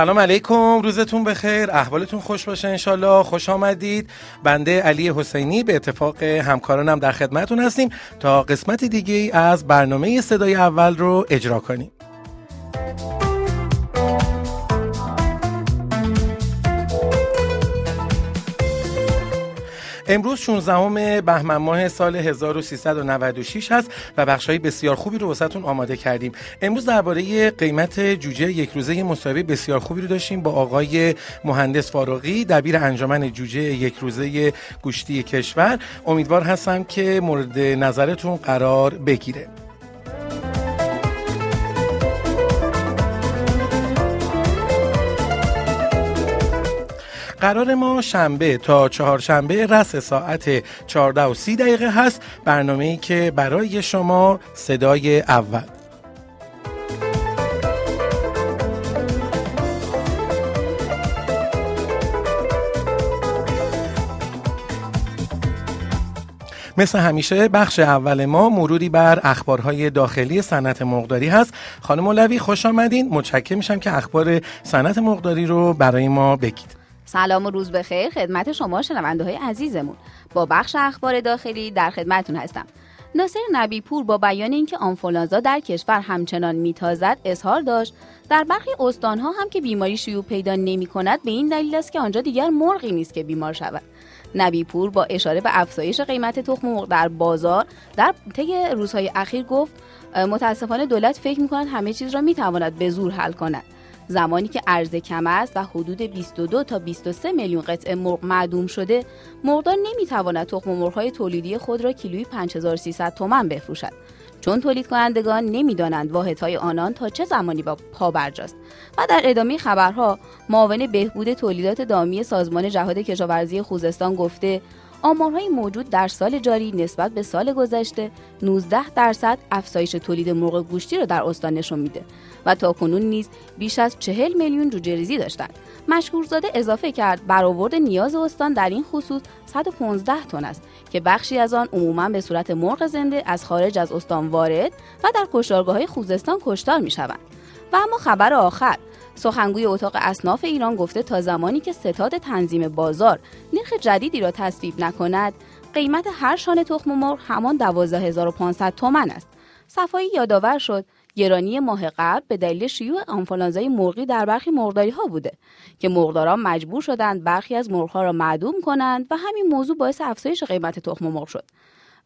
سلام علیکم روزتون بخیر احوالتون خوش باشه انشالله خوش آمدید. بنده علی حسینی به اتفاق همکارانم در خدمتون هستیم تا قسمت دیگه از برنامه صدای اول رو اجرا کنیم. امروز 16 بهمن ماه سال 1396 هست و بخشای بسیار خوبی رو واسهتون آماده کردیم. امروز درباره قیمت جوجه یک روزه مصاحبه بسیار خوبی رو داشتیم با آقای مهندس فاروقی دبیر انجمن جوجه یک روزه گوشتی کشور. امیدوار هستم که مورد نظرتون قرار بگیره. قرار ما شنبه تا چهارشنبه رس ساعت 14 و 30 دقیقه هست. برنامه ای که برای شما صدای اول. مثل همیشه بخش اول ما مروری بر اخبارهای داخلی صنعت مقداری هست. خانم مولوی خوش آمدین. متشکر میشم که اخبار صنعت مقداری رو برای ما بگید. سلام و روز بخیر خدمت شما شنونده های عزیزمون. با بخش اخبار داخلی در خدمتون هستم. ناصر نبی پور با بیان اینکه آنفولانزا در کشور همچنان میتازد اظهار داشت. در برخی استانها هم که بیماری شیوع پیدا نمی کند به این دلیل است که آنجا دیگر مرغی نیست که بیمار شود. نبی پور با اشاره به افزایش قیمت تخم مرغ در بازار در طی روزهای اخیر گفت متاسفانه دولت فکر می کند همه چیز را می تواند به زور حل کند. زمانی که عرضه کم است و حدود 22 تا 23 میلیون قطعه مرغ معدوم شده مرغدار نمی‌تواند تخم مرغ‌های تولیدی خود را کیلویی 5300 تومان بفروشد. چون تولید کنندگان نمی‌دانند واحدهای آنان تا چه زمانی با پا برجاست. و در ادامه خبرها معاون بهبود تولیدات دامی سازمان جهاد کشاورزی خوزستان گفته آمارهای موجود در سال جاری نسبت به سال گذشته 19 درصد افزایش تولید مرغ گوشتی را در استان نشان میده و تا کنون نیز بیش از 40 میلیون جوجه ریزی داشتند. مشکورزاده اضافه کرد برآورد نیاز استان در این خصوص 115 تن است که بخشی از آن عموما به صورت مرغ زنده از خارج از استان وارد و در کشتارگاه خوزستان کشتار می شوند. و اما خبر آخر سخنگوی اتاق اصناف ایران گفته تا زمانی که ستاد تنظیم بازار نرخ جدیدی را تصویب نکند قیمت هر شانه تخم مرغ همان 12500 تومان است. صفایی یادآور شد گرانی ماه قبل به دلیل شیوع آنفولانزای مرغی در برخی مرغداری ها بوده که مرغداران مجبور شدند برخی از مرغها را معدوم کنند و همین موضوع باعث افزایش قیمت تخم مرغ شد.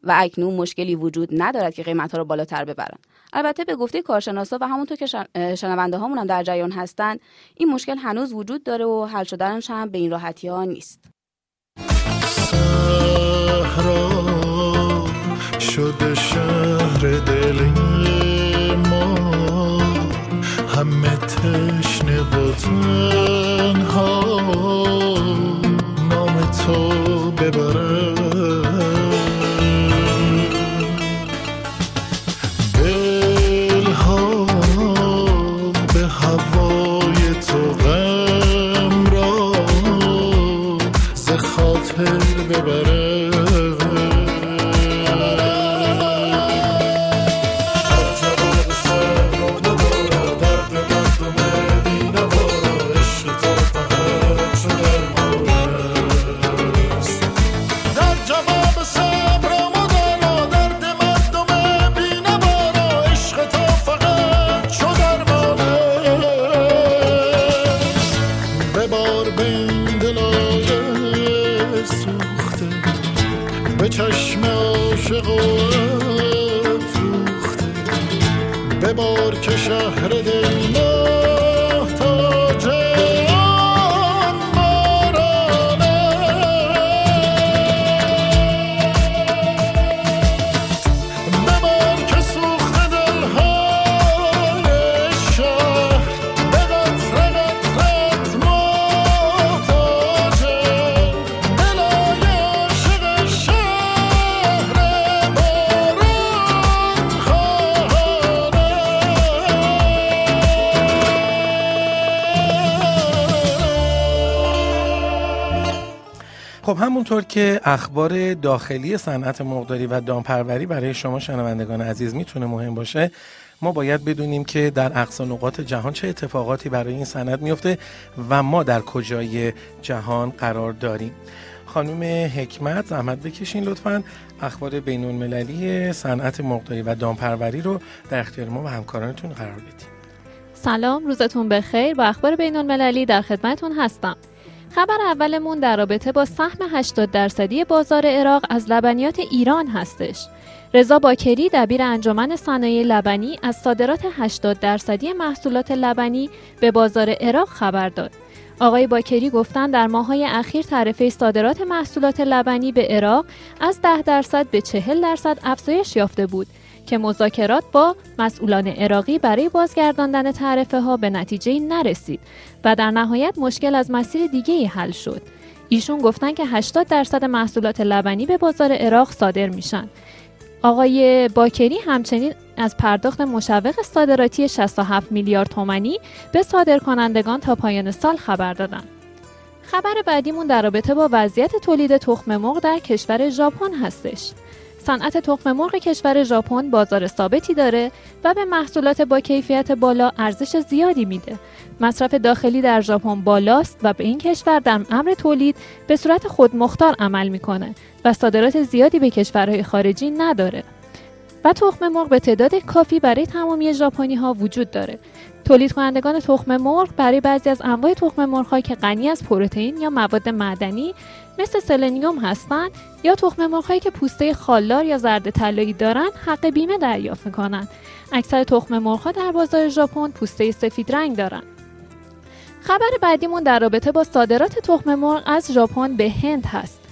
و اکنون مشکلی وجود ندارد که قیمت ها را بالاتر ببرند. البته به گفته کارشناسا و همونطور که شنونده هامون هم در جریان هستند این مشکل هنوز وجود داره و حل شدنش هم به این راحتی ها نیست. شده شهر دل خب همونطور که اخبار داخلی صنعت مقداری و دامپروری برای شما شنوندگان عزیز می‌تونه مهم باشه ما باید بدونیم که در اقصا نقاط جهان چه اتفاقاتی برای این صنعت میفته و ما در کجای جهان قرار داریم. خانم حکمت زحمت بکشین لطفا اخبار بین المللی صنعت مرغداری و دامپروری رو در اختیار ما و همکارانتون قرار بدیم سلام روزتون بخیر. با اخبار بین المللی در خدمتون هستم. خبر اولمون در رابطه با سهم 80 درصدی بازار عراق از لبنیات ایران هستش. رضا باکری دبیر انجمن صنایع لبنی از صادرات 80 درصدی محصولات لبنی به بازار عراق خبر داد. آقای باکری گفتند در ماهای اخیر تعرفه صادرات محصولات لبنی به عراق از 10 درصد به 40 درصد افزایش یافته بود که مذاکرات با مسئولان عراقی برای بازگرداندن تعرفه ها به نتیجه نرسید و در نهایت مشکل از مسیر دیگه حل شد. ایشون گفتن که 80 درصد محصولات لبنی به بازار عراق صادر میشن. آقای باکری همچنین از پرداخت مشوق صادراتی 67 میلیارد تومانی به صادرکنندگان تا پایان سال خبر دادند. خبر بعدیمون در رابطه با وضعیت تولید تخم مرغ در کشور ژاپن هستش. صنعت تخم مرغ کشور ژاپن بازار ثابتی داره و به محصولات با کیفیت بالا ارزش زیادی میده. مصرف داخلی در ژاپن بالاست و به این کشور در امر تولید به صورت خودمختار عمل می‌کنه و صادرات زیادی به کشورهای خارجی نداره. و تخم مرغ به تعداد کافی برای تمامی ژاپنی ها وجود داره. تولید کنندگان تخم مرغ برای بعضی از انواع تخم مرغ که غنی از پروتئین یا مواد معدنی مثل سلنیوم هستند یا تخم مرغ که پوسته خالدار یا زرده طلایی دارند حق بیمه دریافت می‌کنند. اکثر تخم مرغ در بازار ژاپن پوسته سفید رنگ دارند. خبر بعدیمون در رابطه با صادرات تخم مرغ از ژاپن به هند هست.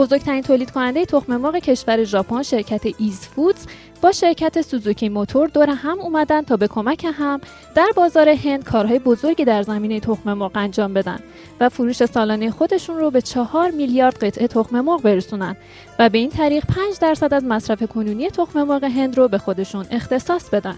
بزرگترین تولید کننده تخم مرغ کشور ژاپن شرکت ایز فودز با شرکت سوزوکی موتور دور هم اومدن تا به کمک هم در بازار هند کارهای بزرگی در زمینه تخم مرغ انجام بدن و فروش سالانه خودشون رو به چهار میلیارد قطعه تخم مرغ برسونن و به این طریق 5 درصد از مصرف کنونی تخم مرغ هند رو به خودشون اختصاص بدن.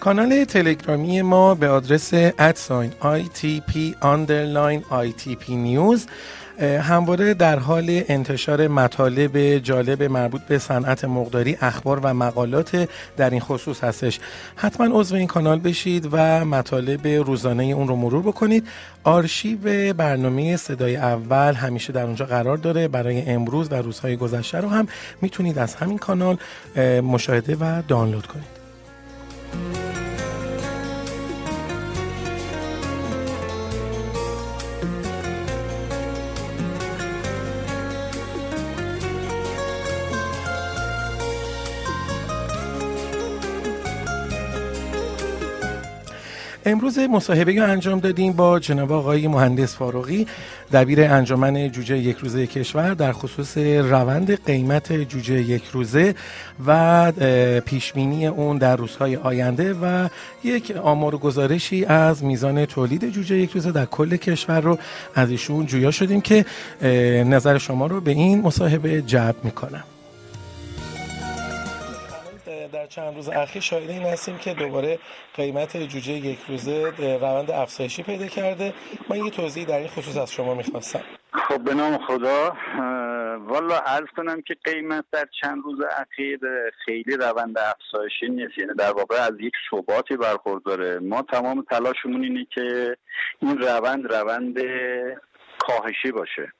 کانال تلگرامی ما به آدرس ادساین ITP underline ITP نیوز همواره در حال انتشار مطالب جالب مربوط به صنعت مقداری اخبار و مقالات در این خصوص هستش. حتما عضو این کانال بشید و مطالب روزانه اون رو مرور بکنید. آرشیو برنامه صدای اول همیشه در اونجا قرار داره. برای امروز و روزهای گذشته رو هم می‌تونید از همین کانال مشاهده و دانلود کنید. Música امروز مصاحبه انجام دادیم با جناب آقای مهندس فاروقی دبیر انجمن جوجه یک روزه کشور در خصوص روند قیمت جوجه یک روزه و پیشبینی اون در روزهای آینده و یک آمار و گزارشی از میزان تولید جوجه یک روزه در کل کشور رو از ایشون جویا شدیم که نظر شما رو به این مصاحبه جلب می‌کنم. چند روز اخیر شاهد این هستیم که دوباره قیمت جوجه یک روزه روند افزایشی پیدا کرده. من یه توضیح در این خصوص از شما می‌خواستم. خب به نام خدا. والا عرض کنم که قیمت در چند روز اخیر خیلی روند افزایشی نیست. یعنی در واقع از یک ثباتی برخورداره. ما تمام تلاشمون اینه که این روند روند کاهشی باشه.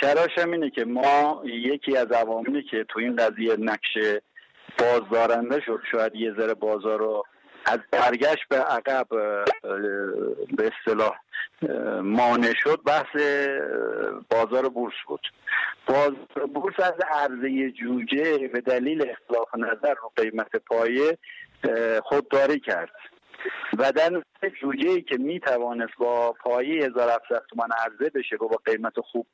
چراش هم اینه که ما یکی از عواملی که تو این قضیه نقشه بازدارنده شد شاید یه ذره بازار رو از برگشت به عقب به اصطلاح مانع شد بحث بازار بورس بود. بازار بورس از عرضه جوجه به دلیل اختلاف نظر رو قیمت پایه خودداری کرد. و در جوجه ای که می توانست با پایه 1700 تومان عرضه بشه و با قیمت خوب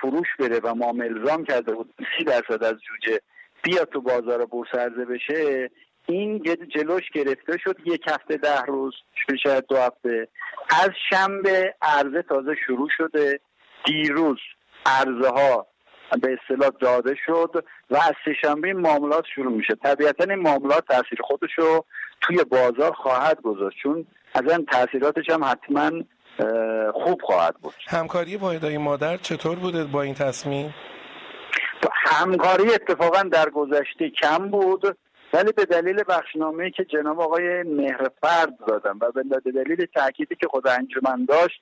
فروش بره و ما الزام کرده بود 30 درصد از جوجه بیا تو بازار بورس عرضه بشه این جلوش گرفته شد یک هفته ده روز شاید دو هفته. از شنبه عرضه تازه شروع شده دیروز عرضه ها به اصطلاح داده شد و از سهشنبه این معاملات شروع میشه. طبیعتا این معاملات تاثیر خودشو توی بازار خواهد گذاشت چون از این تاثیراتش هم حتما خوب خواهد بود. همکاری واحدهای مادر چطور بوده با این تصمیم؟ همکاری اتفاقا در گذشته کم بود ولی به دلیل بخشنامه که جناب آقای مهرفرد دادن و به دلیل تاکیدی که خود انجمن داشت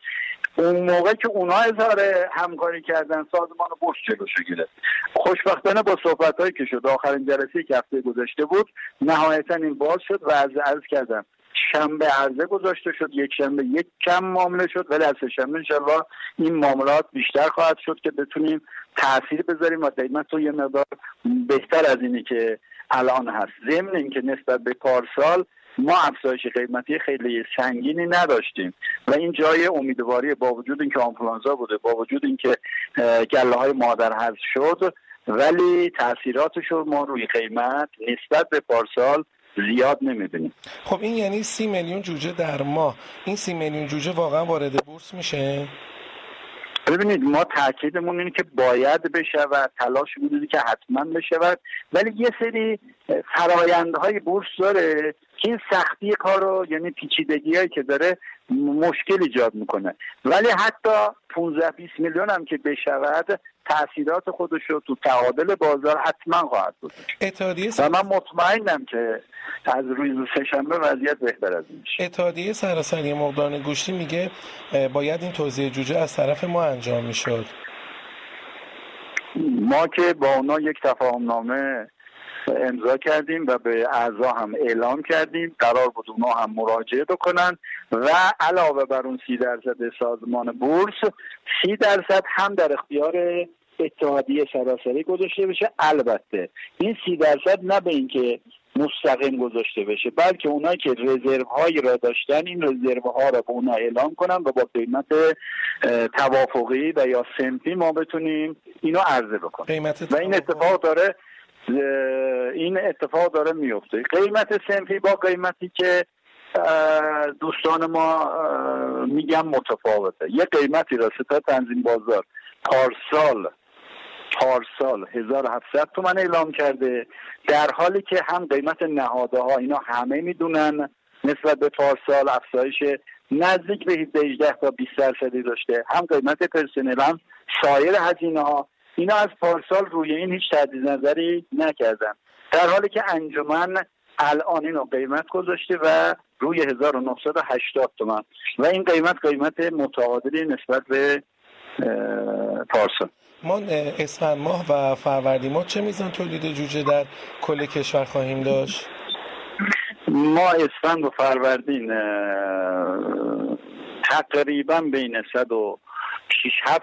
اون موقع که اونا اظهار همکاری کردن سازمان بورس جلوشو گرفت. خوشبختانه با صحبت هایی که شد آخرین جلسه که هفته گذاشته بود نهایتا این باز شد و از عرض کردم شنبه عرضه گذاشته شد یک شنبه یک کم معامله شد ولی از شنبه انشالله این معاملات بیشتر خواهد شد که بتونیم تاثیر بذاریم و قیمت تو یه مقدار بهتر از اینی که الان هست. ضمن اینکه نسبت به پارسال ما افزایش قیمتی خیلی سنگینی نداشتیم و این جای امیدواری با وجود اینکه آنفلانزا بوده با وجود اینکه گله های مادر حذف شد ولی تاثیراتش رو ما روی قیمت نسبت به پارسال زیاد نمی‌بینیم. خب این یعنی سی میلیون جوجه در ماه. این سی میلیون جوجه واقعا وارد بورس میشه؟ ببینید ما تاکیدمون اینه که باید بشود تلاش اینه که حتما بشود. ولی یه سری فرایندهای بورس داره این سختی کار رو یعنی پیچیدگی هایی که داره مشکل ایجاد می‌کنه. ولی حتی 15 20 میلیون هم که بشود تاثیرات خودش رو تو تعادل بازار حتما خواهد بود. اتحادیه و من مطمئنم که از روز سهشنبه وضعیت بهتر از این میشه. اتحادیه سراسری مقدار گوشتی میگه باید این توزیع جوجه از طرف ما انجام می‌شد. ما که با اونا یک تفاهم نامه امضا کردیم و به اعضا هم اعلام کردیم. قرار بود اونا هم مراجعه بکنن. و علاوه بر اون سی درصد سازمان بورس سی درصد هم در اختیار اتحادیه سراسری گذاشته بشه. البته این سی درصد نه به اینکه مستقیم گذاشته بشه بلکه اونایی که رزرو هایی را داشتن این رزرو ها را به اونا اعلام کنن و با قیمت توافقی و یا سنفی ما بتونیم اینو عرضه بکنیم. و این اتفاق داره این اتفاق داره میفته. قیمت سنفی با قیمتی که دوستان ما میگم متفاوته. یه قیمتی را ستا تنظیم بازار. پارسال پارسال 1700 تومن اعلام کرده. در حالی که هم قیمت نهاده ها اینا همه می‌دونن. نسبت به پارسال افزایش نزدیک به 18 تا 20 درصدی داشته. هم قیمت پرسنل هم سایر هزینه ها اینا از پارسال روی این هیچ تحدید نظری نکردن. در حالی که انجمن الان اینو قیمت گذاشته و روی 1980 تومن. و این قیمت قیمت متعادلی نسبت به پارسال. ما اسفند ماه و فروردین ماه چه میزان تولید جوجه در کل کشور خواهیم داشت؟ ما اسفند و فروردین تقریبا بین 100 و 6 7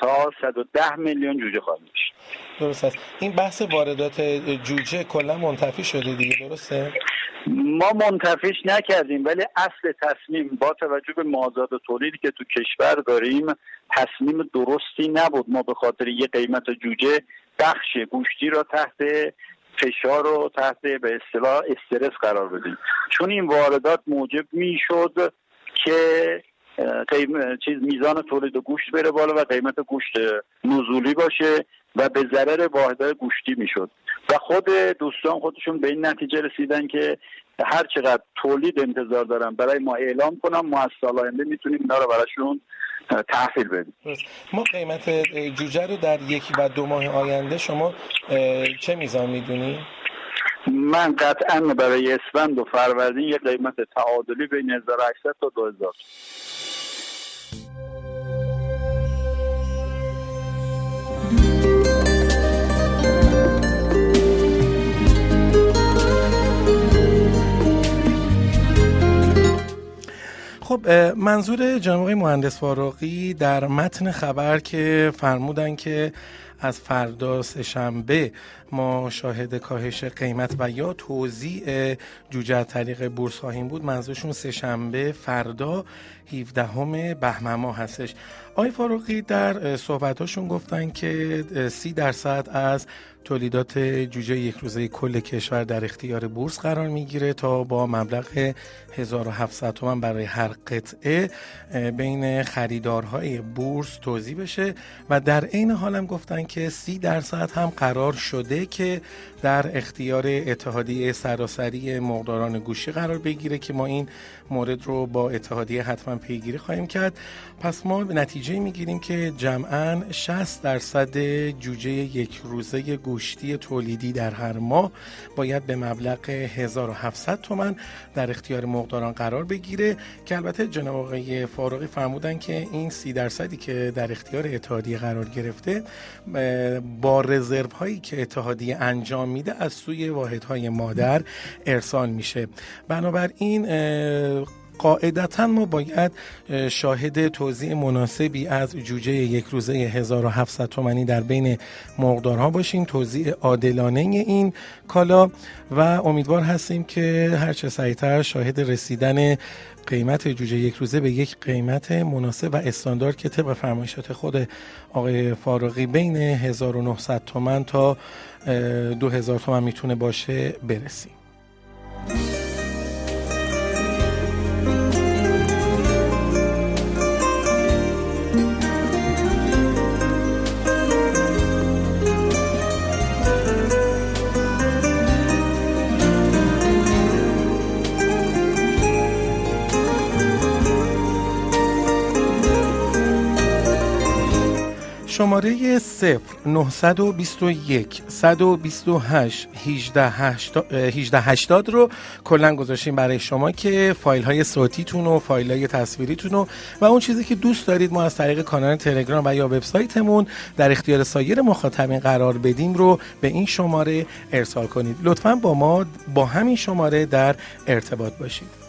تا 110 میلیون جوجه خواهیم داشت. درست است. این بحث واردات جوجه کلا منتفی شده دیگه درسته؟ ما منتفیش نکردیم ولی اصل تصمیم با توجه به مازاد و تولیدی که تو کشور داریم تصمیم درستی نبود. ما به خاطر یه قیمت جوجه بخش گوشتی را تحت فشار رو تحت به اصطلاح استرس قرار بدیم. چون این واردات موجب می‌شد که. چیز میزان تولید گوشت بره بالا و قیمت گوشت نزولی باشه و به ضرر واحدهای گوشتی می‌شد. و خود دوستان خودشون به این نتیجه رسیدن که هر چقدر تولید انتظار دارن برای ما اعلام کنم ما از سال آینده می‌تونیم اینا رو براشون تحصیل بدیم. ما قیمت جوجه رو در یک و دو ماه آینده شما چه میزان می‌دونی؟ من قطعا برای اسفند و فروردین یک قیمت تعادلی بین 1800 تا 2000 خب منظور جناب مهندس فاروقی در متن خبر که فرمودن که از فردا شنبه ما شاهد کاهش قیمت و یا توزیع جوجه طریق بورس خواهیم بود منظورشون شنبه فردا 17 بهمن ماه هستش. آقای فاروقی در صحبتاشون گفتن که سی درصد از تولیدات جوجه یک روزه کل کشور در اختیار بورس قرار می‌گیره تا با مبلغ 1700 تومن برای هر قطعه بین خریدارهای بورس توضیح بشه. و در عین حال هم گفتن که 30 درصد هم قرار شده که در اختیار اتحادیه سراسری مقداران گوشی قرار بگیره که ما این مورد رو با اتحادیه حتما پیگیری خواهیم کرد. پس ما نتیجه می‌گیریم که جمعا 60 درصد جوجه یک روزه گوشتی تولیدی در هر ماه باید به مبلغ 1700 تومن در اختیار مقداران قرار بگیره که البته جناب آقای فاروقی فرمودن که این 30 درصدی که در اختیار اتحادیه قرار گرفته با رزرو هایی که اتحادیه انجام میده از سوی واحدهای مادر ارسال میشه. بنابراین قاعدتا ما باید شاهد توضیح مناسبی از جوجه یک روزه 1700 تومنی در بین مقدارها باشیم. توضیح عادلانه این کالا و امیدوار هستیم که هرچه سریعتر شاهد رسیدن قیمت جوجه یک روزه به یک قیمت مناسب و استاندارد که طبق فرمایشات خود آقای فاروقی بین 1900 تومن تا 2000 تومن می‌تونه باشه برسیم. شماره 0 921 128 1880 رو کلا گذاشتیم برای شما که فایل های صوتیتون و فایل های تصویریتون و اون چیزی که دوست دارید ما از طریق کانال تلگرام و یا وبسایتمون در اختیار سایر مخاطبین قرار بدیم رو به این شماره ارسال کنید. لطفا با ما با همین شماره در ارتباط باشید.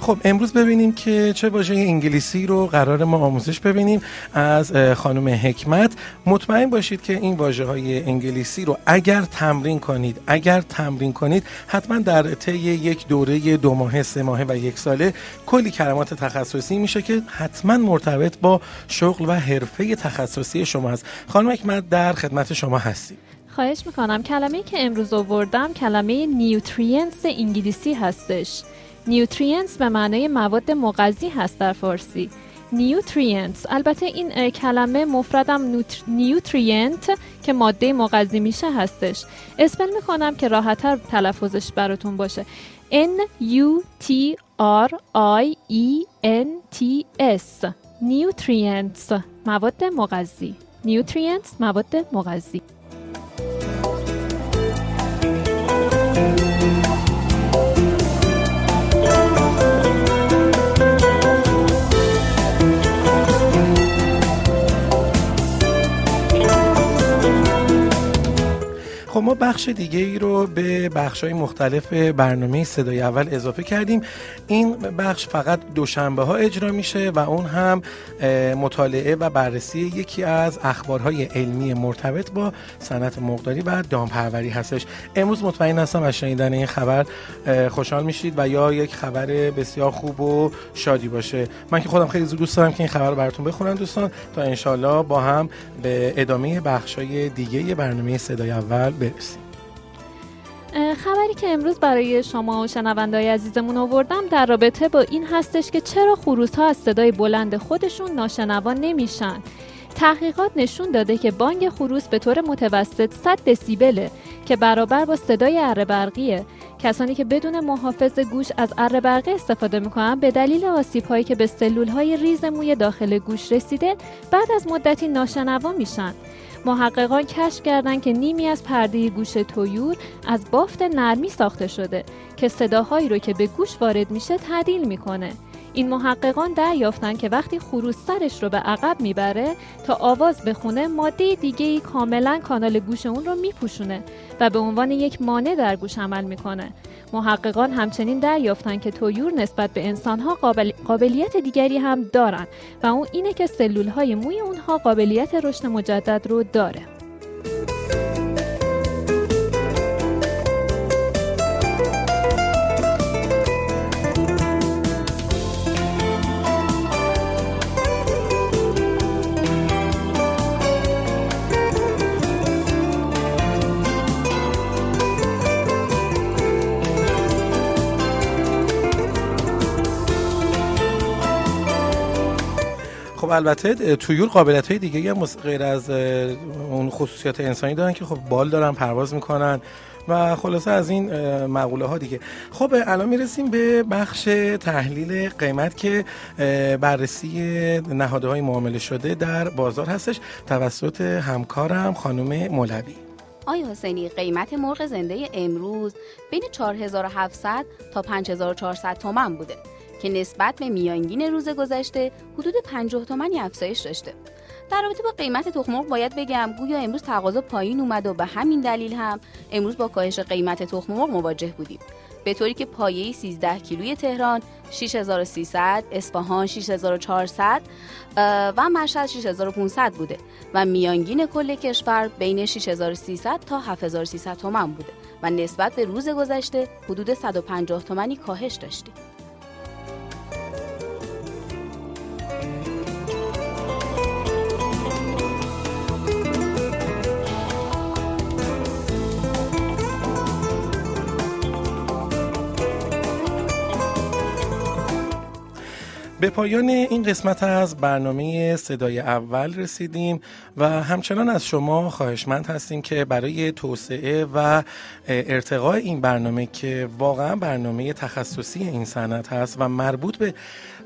خب امروز ببینیم که چه واژه انگلیسی رو قرار ما آموزش ببینیم از خانم حکمت. مطمئن باشید که این واژه های انگلیسی رو اگر تمرین کنید اگر تمرین کنید حتما در طی یک دوره دو ماه سه ماه و یک ساله کلی کلمات تخصصی میشه که حتما مرتبط با شغل و حرفه تخصصی شما هست خانم حکمت در خدمت شما هستیم. خواهش می‌کنم. کلمه که امروز آوردم کلمه نیوترینس انگلیسی هستش. nutrients به معنای مواد مغذی هست در فارسی. nutrients البته این کلمه مفردش nutrient که ماده مغذی میشه هستش. spell می‌کنم که راحتتر تلفظش براتون باشه. N U T R I E N T S. nutrients مواد مغذی. nutrients مواد مغذی. خب ما بخش دیگه ای رو به بخش های مختلف برنامه صدای اول اضافه کردیم. این بخش فقط دوشنبه ها اجرا میشه و اون هم مطالعه و بررسی یکی از اخبارهای علمی مرتبط با صنعت مقداری و دامپروری هستش. امروز مطمئن هستم از شنیدن این خبر خوشحال میشید و یا یک خبر بسیار خوب و شادی باشه. من که خودم خیلی دوست دارم که این خبر رو براتون بخونم دوستان. تا انشالله با هم به ادامه بخش های دیگه برنامه صدای اول برسیم خبری که امروز برای شما و شنوندای عزیزمون آوردم در رابطه با این هستش که چرا خروس ها از صدای بلند خودشون ناشنوا نمیشن. تحقیقات نشون داده که بانگ خروس به طور متوسط 100 دسیبله که برابر با صدای اره برقیه. کسانی که بدون محافظ گوش از اره برقی استفاده می‌کنن به دلیل آسیب هایی که به سلول های ریز موی داخل گوش رسیده بعد از مدتی ناشنوا میشن. محققان کشف کردند که نیمی از پرده گوش تویور از بافت نرمی ساخته شده که صداهایی رو که به گوش وارد میشه تعدیل می‌کنه. این محققان دریافتن که وقتی خروس سرش رو به عقب می‌بره تا آواز بخونه ماده دیگه ای کاملا کانال گوش اون رو میپوشونه و به عنوان یک مانع در گوش عمل می‌کنه. محققان همچنین دریافتن که تویور نسبت به انسانها قابل... قابلیت دیگری هم دارن و اون اینه که سلول های موی اونها قابلیت رشد مجدد رو داره. خب البته تویور قابلیت های دیگه هم غیر از اون خصوصیات انسانی دارن که خب بال دارن پرواز می‌کنن و خلاصه از این مقوله ها دیگه. خب الان می‌رسیم به بخش تحلیل قیمت که بررسی نهاده های معامله شده در بازار هستش. توسط همکارم خانم مولوی. آیا حسینی قیمت مرغ زنده امروز بین 4700 تا 5400 تومن بوده. که نسبت به میانگین روز گذشته حدود 50 تومانی افزایش داشته. در رابطه با قیمت تخم باید بگم گویا امروز تقاضا پایین اومد و به همین دلیل هم امروز با کاهش قیمت تخم مرغ مواجه بودیم. به طوری که پایه 13 کیلوی تهران 6300 اصفهان 6400 و مشهد 6500 بوده و میانگین کل کشور بین 6300 تا 7300 تومان بوده و نسبت به روز گذشته حدود 150 تومانی کاهش داشتیم. به پایان این قسمت از برنامه صدای اول رسیدیم و همچنان از شما خواهشمند هستیم که برای توسعه و ارتقاء این برنامه که واقعا برنامه تخصصی این صنعت هست و مربوط به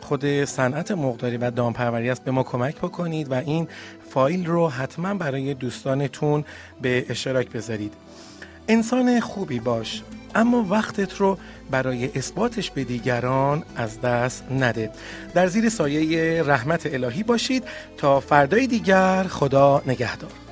خود صنعت مقداری و دامپروری است به ما کمک بکنید و این فایل رو حتما برای دوستانتون به اشتراک بذارید. انسان خوبی باش. اما وقتت رو برای اثباتش به دیگران از دست نده. در زیر سایه رحمت الهی باشید تا فردای دیگر خدا نگهدار.